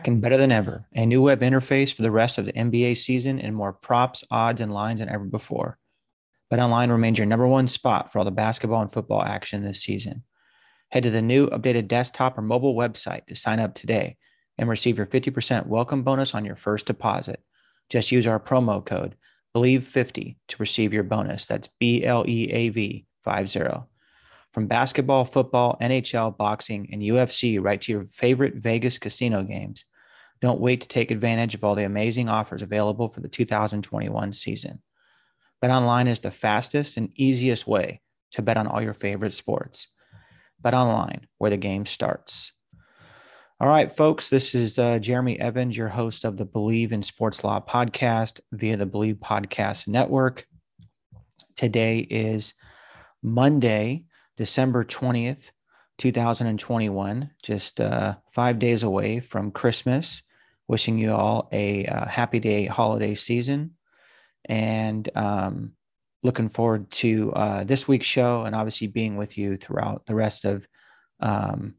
Back and better than ever. A new web interface for the rest of the NBA season and more props, odds, and lines than ever before. BetOnline remains your number one spot for all the basketball and football action this season. Head to the new updated desktop or mobile website to sign up today and receive your 50% welcome bonus on your first deposit. Just use our promo code BLEAV50 to receive your bonus. That's B L E A V 50. From basketball, football, NHL, boxing, and UFC, right to your favorite Vegas casino games. Don't wait to take advantage of all the amazing offers available for the 2021 season. BetOnline is the fastest and easiest way to bet on all your favorite sports. BetOnline, where the game starts. All right, folks, this is uh, Jeremy Evans, your host of the Bleav in Sports Law podcast via the Bleav Podcast Network. Today is Monday, December 20th, 2021, just uh, five days away from Christmas. Wishing you all a uh, happy day holiday season and um, looking forward to uh, this week's show and obviously being with you throughout the rest of um,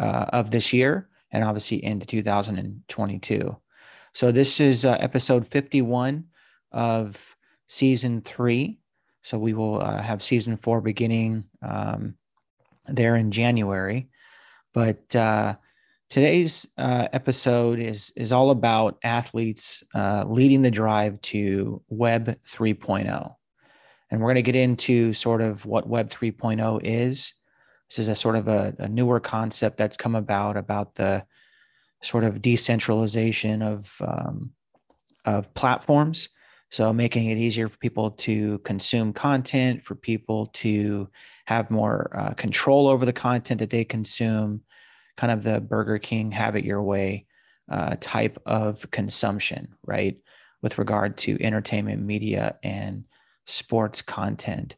uh, of this year and obviously into 2022. So this is uh, episode 51 of season three so we will uh, have season four beginning um, there in January. But uh, today's uh, episode is is all about athletes uh, leading the drive to Web 3.0, and we're going to get into sort of what Web 3.0 is. This is a sort of a, a newer concept that's come about about the sort of decentralization of um, of platforms so making it easier for people to consume content, for people to have more uh, control over the content that they consume, kind of the Burger King have it your way uh, type of consumption, right? With regard to entertainment media and sports content.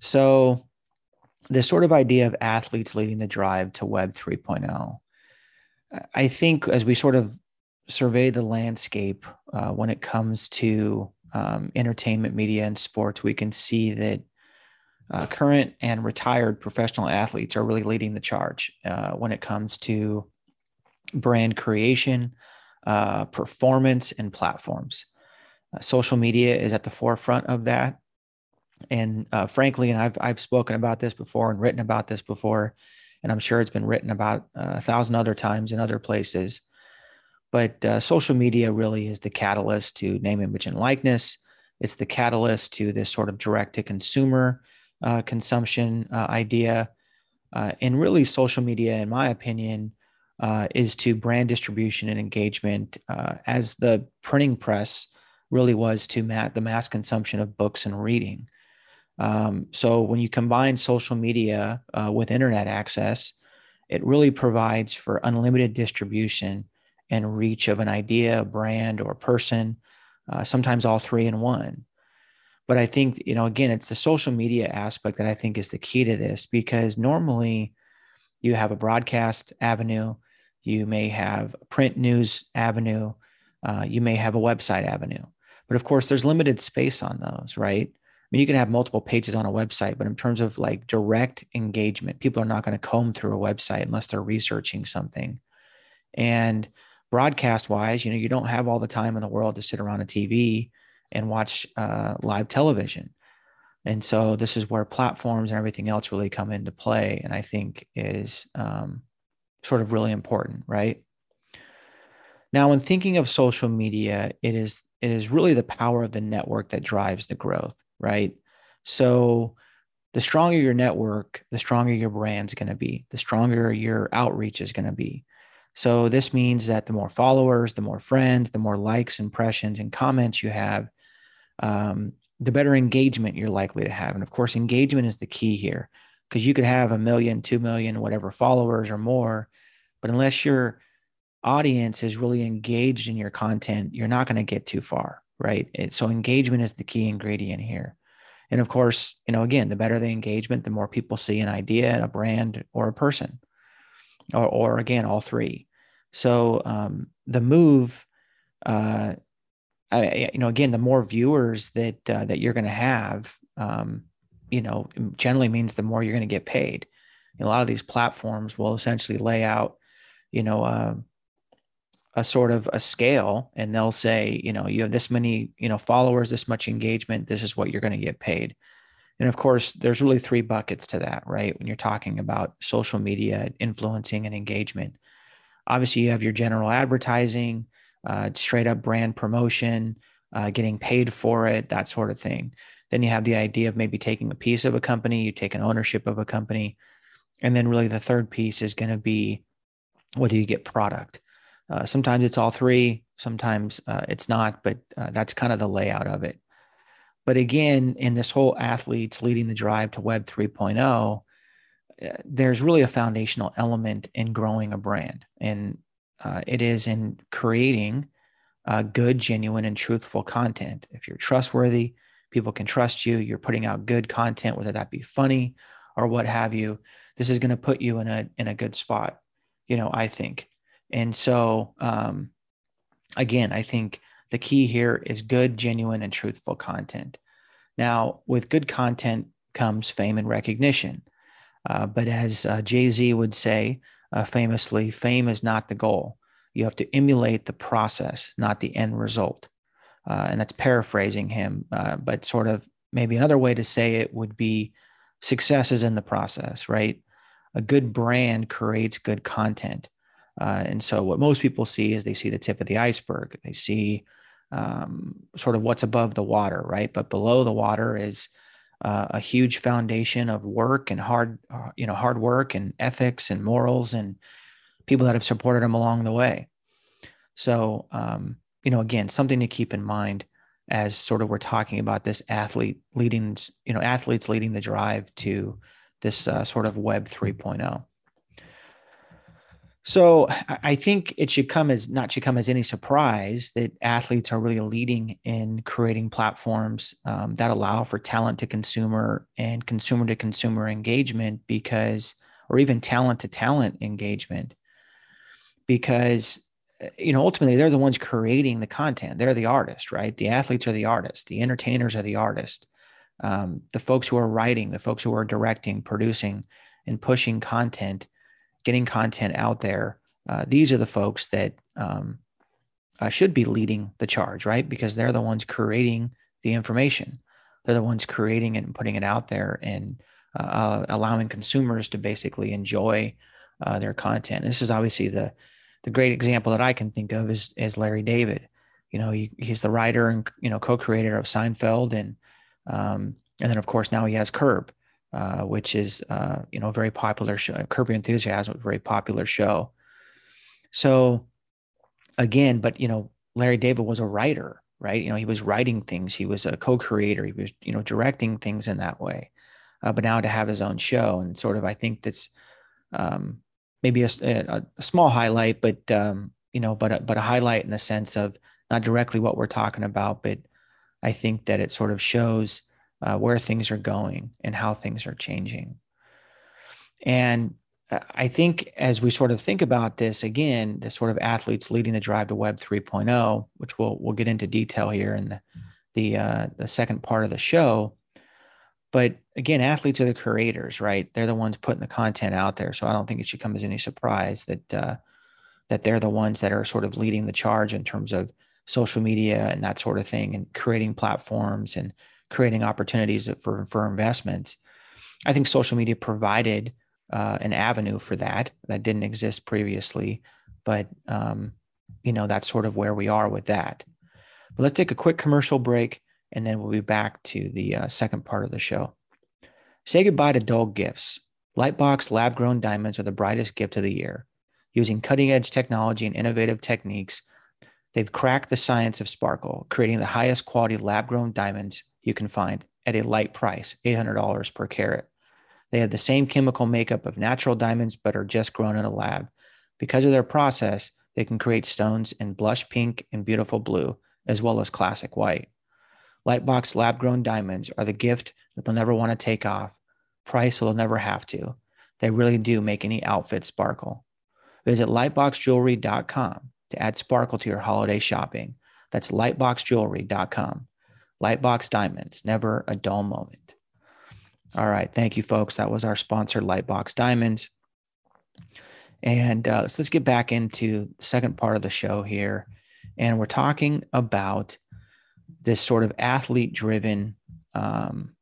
So, this sort of idea of athletes leading the drive to Web 3.0, I think as we sort of survey the landscape uh, when it comes to um, entertainment media and sports, we can see that uh, current and retired professional athletes are really leading the charge uh, when it comes to brand creation, uh, performance, and platforms. Uh, social media is at the forefront of that. And uh, frankly, and I've, I've spoken about this before and written about this before, and I'm sure it's been written about a thousand other times in other places but uh, social media really is the catalyst to name, image, and likeness. It's the catalyst to this sort of direct to consumer uh, consumption uh, idea. Uh, and really, social media, in my opinion, uh, is to brand distribution and engagement uh, as the printing press really was to ma- the mass consumption of books and reading. Um, so, when you combine social media with internet access, it really provides for unlimited distribution and reach of an idea, brand, or person, uh, sometimes all three in one. But I think, you know, again, it's the social media aspect that I think is the key to this because normally you have a broadcast avenue, you may have a print news avenue, uh, you may have a website avenue. But of course, there's limited space on those, right? I mean, you can have multiple pages on a website, but in terms of like direct engagement, people are not going to comb through a website unless they're researching something. And broadcast wise, you know, you don't have all the time in the world to sit around a TV and watch uh, live television. And so this is where platforms and everything else really come into play. And I think is um, sort of really important, right? Now, when thinking of social media, it is it is really the power of the network that drives the growth, right? So the stronger your network, the stronger your brand's going to be, the stronger your outreach is going to be. So this means that the more followers, the more friends, the more likes, impressions, and comments you have, um, the better engagement you're likely to have. And of course, engagement is the key here. because you could have a million, two million, whatever followers or more, but unless your audience is really engaged in your content, you're not going to get too far, right? It, so engagement is the key ingredient here. And of course, you know, again, the better the engagement, the more people see an idea, a brand, or a person, or, or again, all three. So um, the move, uh, You know, again, the more viewers that uh, that you're going to have, um, you know, generally means the more you're going to get paid. a lot of these platforms will essentially lay out, you know, uh, a sort of a scale and they'll say you know you have this many you know followers this much engagement this is what you're going to get paid. And of course there's really three buckets to that right? When you're talking about social media influencing and engagement. Obviously you have your general advertising uh, straight up brand promotion uh, getting paid for it that sort of thing. Then you have the idea of maybe taking a piece of a company you take an ownership of a company. And then really the third piece is going to be whether you get product. Uh, sometimes it's all three, sometimes uh, it's not, but uh, that's kind of the layout of it. But again, in this whole athletes leading the drive to Web 3.0, uh, there's really a foundational element in growing a brand, and uh, it is in creating good, genuine, and truthful content. If you're trustworthy, people can trust you. You're putting out good content, whether that be funny or what have you. This is going to put you in a in a good spot. You know, I think. And so, um, again, I think the key here is good, genuine, and truthful content. Now, with good content comes fame and recognition. Uh, but as uh, Jay Z would say uh, famously, fame is not the goal. You have to emulate the process, not the end result. Uh, and that's paraphrasing him, uh, but sort of maybe another way to say it would be success is in the process, right? A good brand creates good content. Uh, and so, what most people see is they see the tip of the iceberg. They see um, sort of what's above the water, right? But below the water is uh, a huge foundation of work and hard, uh, you know, hard work and ethics and morals and people that have supported them along the way. So, um, you know, again, something to keep in mind as sort of we're talking about this athlete leading, you know, athletes leading the drive to this uh, sort of Web 3.0. So I think it should come as not should come as any surprise that athletes are really leading in creating platforms um, that allow for talent to consumer and consumer to consumer engagement because, or even talent to talent engagement, because uh, you know ultimately they're the ones creating the content. They're the artist, right? The athletes are the artists. The entertainers are the artists. Um, the folks who are writing, the folks who are directing, producing, and pushing content getting content out there. Uh, these are the folks that um, uh, should be leading the charge, right? Because they're the ones creating the information. They're the ones creating it and putting it out there and uh, uh allowing consumers to basically enjoy uh, their content. This is obviously the the great example that I can think of is is Larry David. You know, he, he's the writer and you know co-creator of Seinfeld, and um, and then of course now he has Curb. Uh, which is uh, you know a very popular show. Curb Your Enthusiasm, a very popular show. So again, but you know, Larry David was a writer, right? You know, he was writing things. He was a co-creator. He was you know directing things in that way. Uh, but now to have his own show and sort of, I think that's um, maybe a, a, a, small highlight, but um, you know, but a, but a highlight in the sense of not directly what we're talking about, but I think that it sort of shows uh, where things are going and how things are changing. And I think as we sort of think about this again, the sort of athletes leading the drive to Web 3.0, which we'll we'll get into detail here in the the uh, the second part of the show. But again, athletes are the creators, right? They're the ones putting the content out there. So I don't think it should come as any surprise that uh, that they're the ones that are sort of leading the charge in terms of social media and that sort of thing, and creating platforms and creating opportunities for, for investments. I think social media provided uh, an avenue for that that didn't exist previously, but um, you know that's sort of where we are with that. But let's take a quick commercial break, and then we'll be back to the uh, second part of the show. Say goodbye to dull gifts. Lightbox lab grown diamonds are the brightest gift of the year. Using cutting edge technology and innovative techniques, they've cracked the science of sparkle, creating the highest quality lab grown diamonds you can find at a light price, $800 per carat. They have the same chemical makeup of natural diamonds, but are just grown in a lab. Because of their process, they can create stones in blush pink and beautiful blue, as well as classic white. Lightbox lab grown diamonds are the gift that they'll never want to take off, price they'll never have to. They really do make any outfit sparkle. Visit lightboxjewelry.com to add sparkle to your holiday shopping. That's lightboxjewelry.com. Lightbox Diamonds, never a dull moment. All right. Thank you, folks. That was our sponsor, Lightbox Diamonds. And uh, so let's get back into the second part of the show here. And we're talking about this sort of athlete driven, um,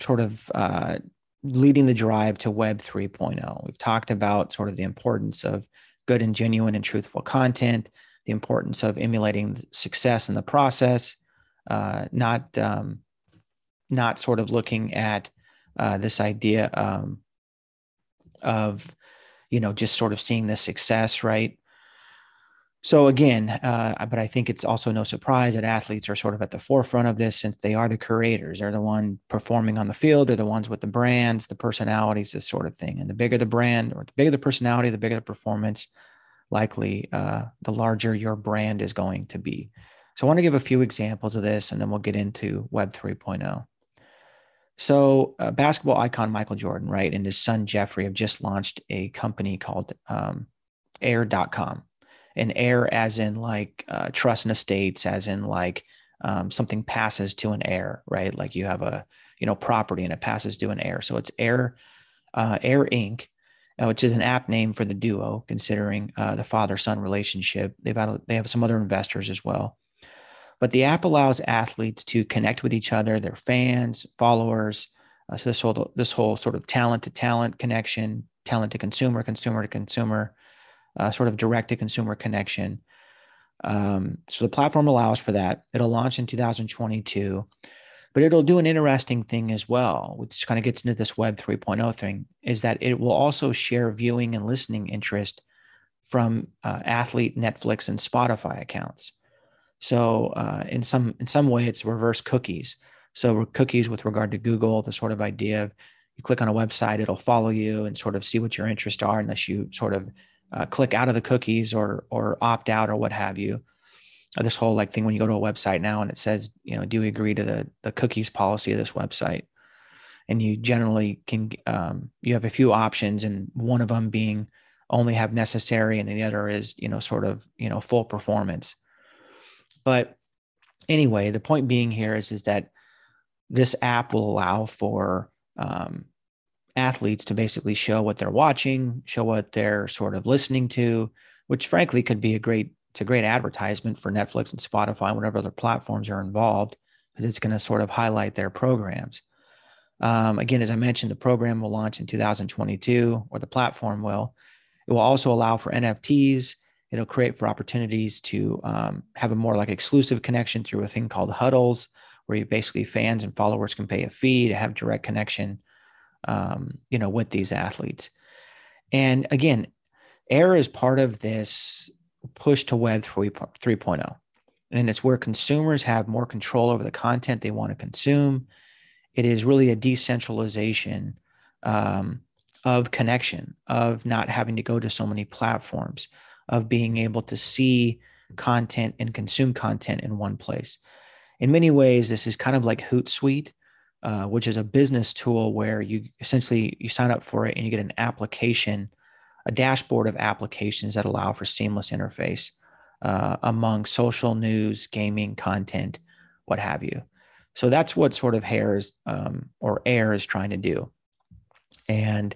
sort of uh, leading the drive to Web 3.0. We've talked about sort of the importance of good and genuine and truthful content, the importance of emulating success in the process, uh, not um, not sort of looking at uh, this idea um, of you know just sort of seeing the success, right? So again, uh, but I think it's also no surprise that athletes are sort of at the forefront of this since they are the creators. They're the one performing on the field. They're the ones with the brands, the personalities, this sort of thing. And the bigger the brand or the bigger the personality, the bigger the performance, likely uh, the larger your brand is going to be. So I want to give a few examples of this, and then we'll get into Web 3.0. So uh, basketball icon Michael Jordan, right, and his son Jeffrey have just launched a company called um, Heir.com and air, as in like uh, trust and estates, as in like um, something passes to an heir, right? Like you have a you know property and it passes to an heir. So it's Air uh, Heir Inc., uh, which is an app name for the duo, considering uh, the father son relationship. They've had, they have some other investors as well. But the app allows athletes to connect with each other, their fans, followers. Uh, so this whole this whole sort of talent to talent connection, talent to consumer, consumer to consumer, uh, sort of direct to consumer connection. Um, so the platform allows for that. It'll launch in 2022, but it'll do an interesting thing as well, which kind of gets into this Web 3.0 thing, is that it will also share viewing and listening interest from uh, athlete Netflix and Spotify accounts. So uh, in some in some way, it's reverse cookies. So cookies with regard to Google, the sort of idea of you click on a website, it'll follow you and sort of see what your interests are, unless you sort of uh, click out of the cookies or or opt out or what have you. Uh, this whole like thing when you go to a website now and it says, you know, do you agree to the the cookies policy of this website? And you generally can um, you have a few options, and one of them being only have necessary, and the other is you know sort of you know full performance. But anyway, the point being here is is that this app will allow for um, athletes to basically show what they're watching, show what they're sort of listening to, which frankly could be a great it's a great advertisement for Netflix and Spotify and whatever other platforms are involved because it's going to sort of highlight their programs. Um, again, as I mentioned, the program will launch in 2022, or the platform will. It will also allow for NFTs. It'll create for opportunities to um, have a more like exclusive connection through a thing called huddles, where you basically fans and followers can pay a fee to have direct connection um, you know, with these athletes. And again, Heir is part of this push to Web 3, 3.0. And it's where consumers have more control over the content they want to consume. It is really a decentralization um, of connection, of not having to go to so many platforms, of being able to see content and consume content in one place. In many ways, this is kind of like Hootsuite, uh, which is a business tool where you essentially you sign up for it and you get an application, a dashboard of applications that allow for seamless interface uh, among social news, gaming, content, what have you. So that's what sort of Hairs um, or Air is trying to do, and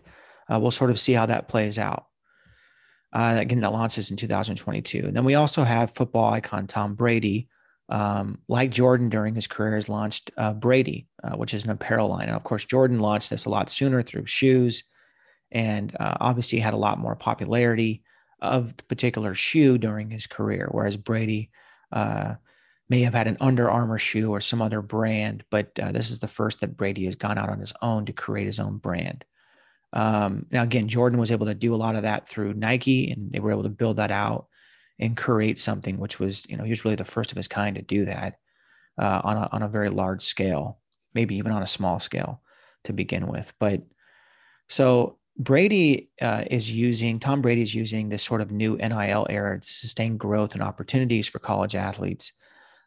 uh, we'll sort of see how that plays out. Uh, again, that launches in 2022. And then we also have football icon Tom Brady, um, like Jordan during his career, has launched uh, Brady, uh, which is an apparel line. And of course, Jordan launched this a lot sooner through shoes and uh, obviously had a lot more popularity of the particular shoe during his career, whereas Brady uh, may have had an Under Armour shoe or some other brand, but uh, this is the first that Brady has gone out on his own to create his own brand. Um, now, again, Jordan was able to do a lot of that through Nike, and they were able to build that out and create something, which was, you know, he was really the first of his kind to do that uh, on, a, on a very large scale, maybe even on a small scale to begin with. But So Brady uh, is using Tom Brady is using this sort of new NIL era to sustain growth and opportunities for college athletes.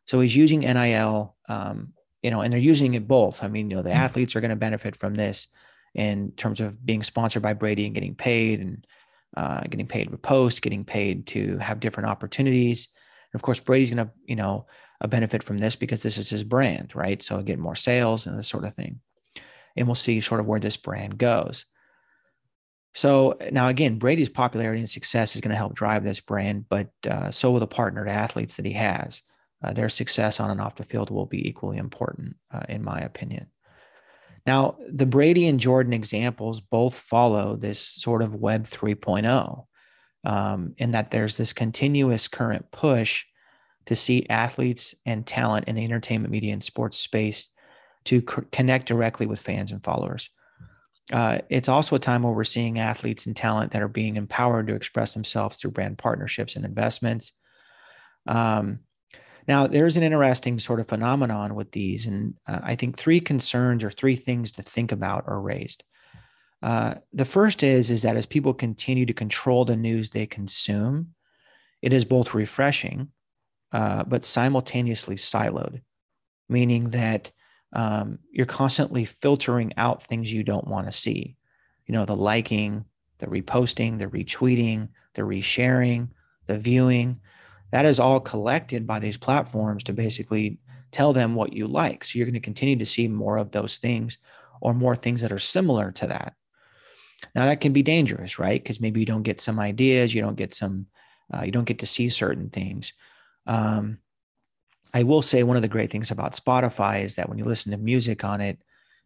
So he's using NIL, um, you know, and they're using it both. I mean, you know, the mm-hmm. athletes are going to benefit from this in terms of being sponsored by Brady and getting paid and uh, getting paid with post, getting paid to have different opportunities. And of course, Brady's going to, you know, benefit from this because this is his brand, right? So get more sales and this sort of thing. And we'll see sort of where this brand goes. So now again, Brady's popularity and success is going to help drive this brand, but uh, so will the partnered athletes that he has. Uh, their success on and off the field will be equally important, uh, in my opinion. Now, the Brady and Jordan examples both follow this sort of Web 3.0, um, in that there's this continuous current push to see athletes and talent in the entertainment, media, and sports space to co- connect directly with fans and followers. Uh, it's also a time where we're seeing athletes and talent that are being empowered to express themselves through brand partnerships and investments. Um, now, there's an interesting sort of phenomenon with these, and uh, I think three concerns or three things to think about are raised. Uh, the first is is that as people continue to control the news they consume, it is both refreshing, uh, but simultaneously siloed, meaning that um, you're constantly filtering out things you don't want to see. You know, the liking, the reposting, the retweeting, the resharing, the viewing. That is all collected by these platforms to basically tell them what you like. So you're going to continue to see more of those things or more things that are similar to that. Now that can be dangerous, right? Because maybe you don't get some ideas, you don't get some, uh, you don't get to see certain things. Um, I will say one of the great things about Spotify is that when you listen to music on it,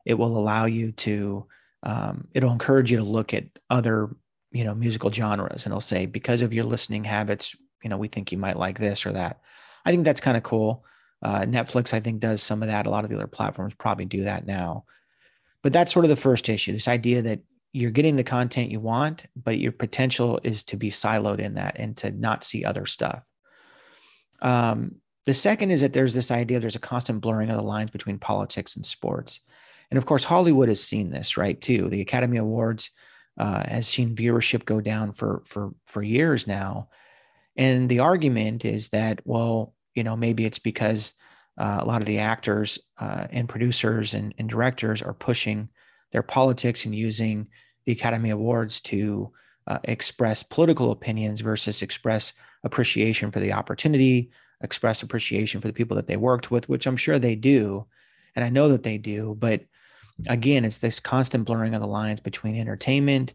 it will allow you to, um, it'll encourage you to look at other, you know, musical genres, and it'll say because of your listening habits, you know, we think you might like this or that. I think that's kind of cool. Uh, Netflix, I think, does some of that. A lot of the other platforms probably do that now. But that's sort of the first issue this idea that you're getting the content you want, but your potential is to be siloed in that and to not see other stuff. Um, the second is that there's this idea there's a constant blurring of the lines between politics and sports. And of course, Hollywood has seen this, right? Too. The Academy Awards uh, has seen viewership go down for for for years now, and the argument is that well, you know, maybe it's because uh, a lot of the actors uh, and producers and, and directors are pushing their politics and using the Academy Awards to uh, express political opinions versus express appreciation for the opportunity, express appreciation for the people that they worked with, which I'm sure they do. And I know that they do. But again, it's this constant blurring of the lines between entertainment,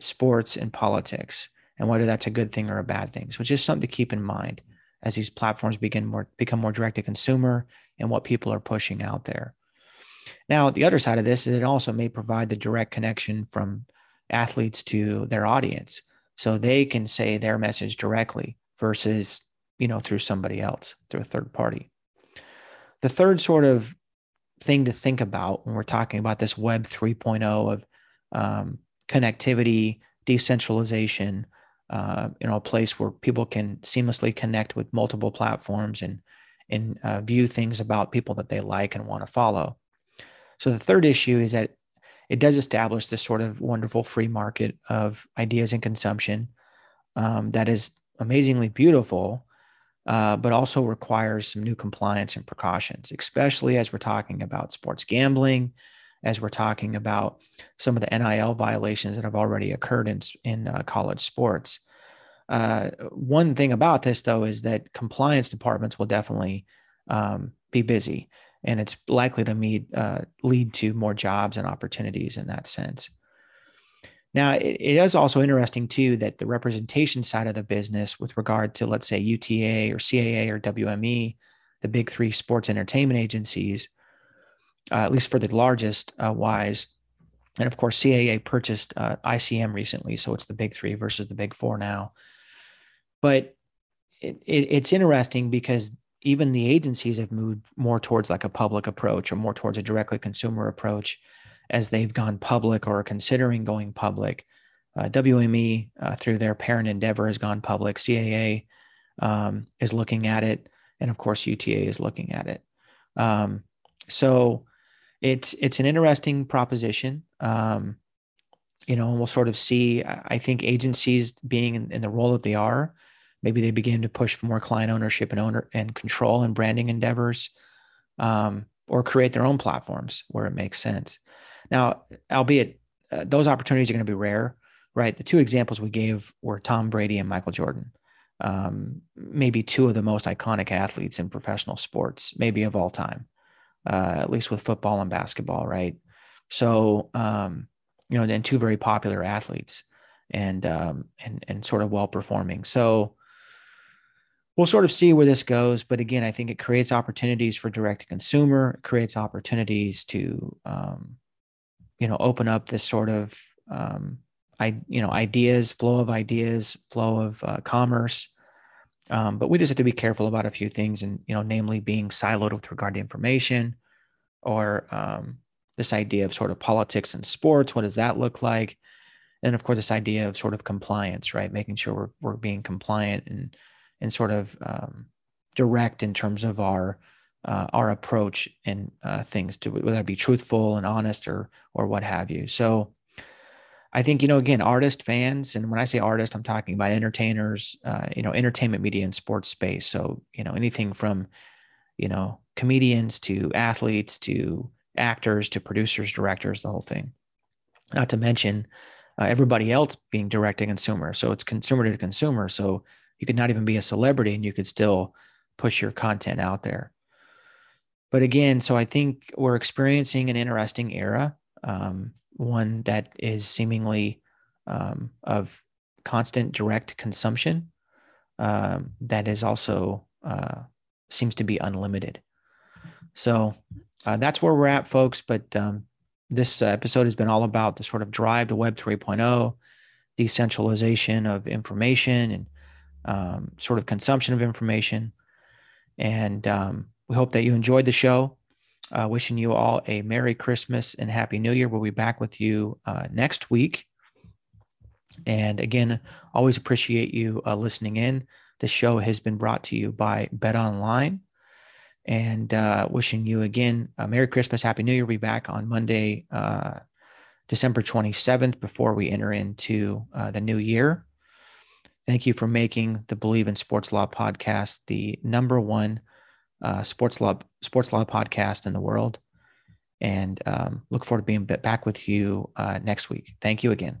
sports, and politics, and whether that's a good thing or a bad thing. So it's just something to keep in mind as these platforms begin more become more direct to consumer and what people are pushing out there. Now, the other side of this is it also may provide the direct connection from athletes to their audience. So they can say their message directly versus you know, through somebody else, through a third party. The third sort of thing to think about when we're talking about this Web 3.0 of um, connectivity, decentralization, uh, you know, a place where people can seamlessly connect with multiple platforms and and uh, view things about people that they like and want to follow. So the third issue is that it does establish this sort of wonderful free market of ideas and consumption um, that is amazingly beautiful, uh, but also requires some new compliance and precautions, especially as we're talking about sports gambling, as we're talking about some of the NIL violations that have already occurred in, in uh, college sports. Uh, one thing about this, though, is that compliance departments will definitely um, be busy, and it's likely to meet, uh, lead to more jobs and opportunities in that sense. Now, it, it is also interesting too that the representation side of the business, with regard to let's say UTA or CAA or WME, the big three sports entertainment agencies, uh, at least for the largest uh, wise, and of course CAA purchased uh, ICM recently, so it's the big three versus the big four now. But it, it, it's interesting because even the agencies have moved more towards like a public approach or more towards a directly consumer approach as they've gone public or are considering going public. Uh, WME, uh, through their parent Endeavor, has gone public. CAA um, is looking at it, and of course, UTA is looking at it. Um, so it's it's an interesting proposition. Um, you know, and we'll sort of see. I think agencies being in, in the role that they are, maybe they begin to push for more client ownership and owner and control and branding endeavors, um, or create their own platforms where it makes sense. Now, albeit uh, those opportunities are going to be rare, right? The two examples we gave were Tom Brady and Michael Jordan, um, maybe two of the most iconic athletes in professional sports, maybe of all time, uh, at least with football and basketball, right? So, um, you know, then two very popular athletes and um, and and sort of well performing. So we'll sort of see where this goes. But again, I think it creates opportunities for direct to consumer. It creates opportunities to um, you know open up this sort of um, I you know ideas, flow of ideas, flow of uh, commerce. Um, but we just have to be careful about a few things, and you know, namely being siloed with regard to information, or um, this idea of sort of politics and sports. What does that look like? And of course, this idea of sort of compliance, right? Making sure we're, we're being compliant and and sort of um, direct in terms of our uh, our approach and uh, things to whether it be truthful and honest or or what have you. So I think you know again, artist fans, and when I say artist, I'm talking about entertainers, uh, you know, entertainment media and sports space. So you know anything from you know comedians to athletes to actors to producers, directors, the whole thing. Not to mention uh, everybody else being direct to consumer. So it's consumer to consumer. So you could not even be a celebrity and you could still push your content out there. But again, so I think we're experiencing an interesting era, um, one that is seemingly um, of constant direct consumption um, that is also uh, seems to be unlimited. So uh, that's where we're at, folks. But um, this episode has been all about the sort of drive to Web 3.0, decentralization of information, and um, sort of consumption of information. And um, we hope that you enjoyed the show. Uh, wishing you all a Merry Christmas and Happy New Year. We'll be back with you uh, next week. And again, always appreciate you uh, listening in. The show has been brought to you by Bet Online and uh, wishing you again a Merry Christmas, Happy New Year. We'll be back on Monday, uh, December 27th, before we enter into uh, the new year. Thank you for making the Bleav in Sports Law podcast the number one sports law sports law podcast in the world. And um, look forward to being back with you uh, next week. Thank you again.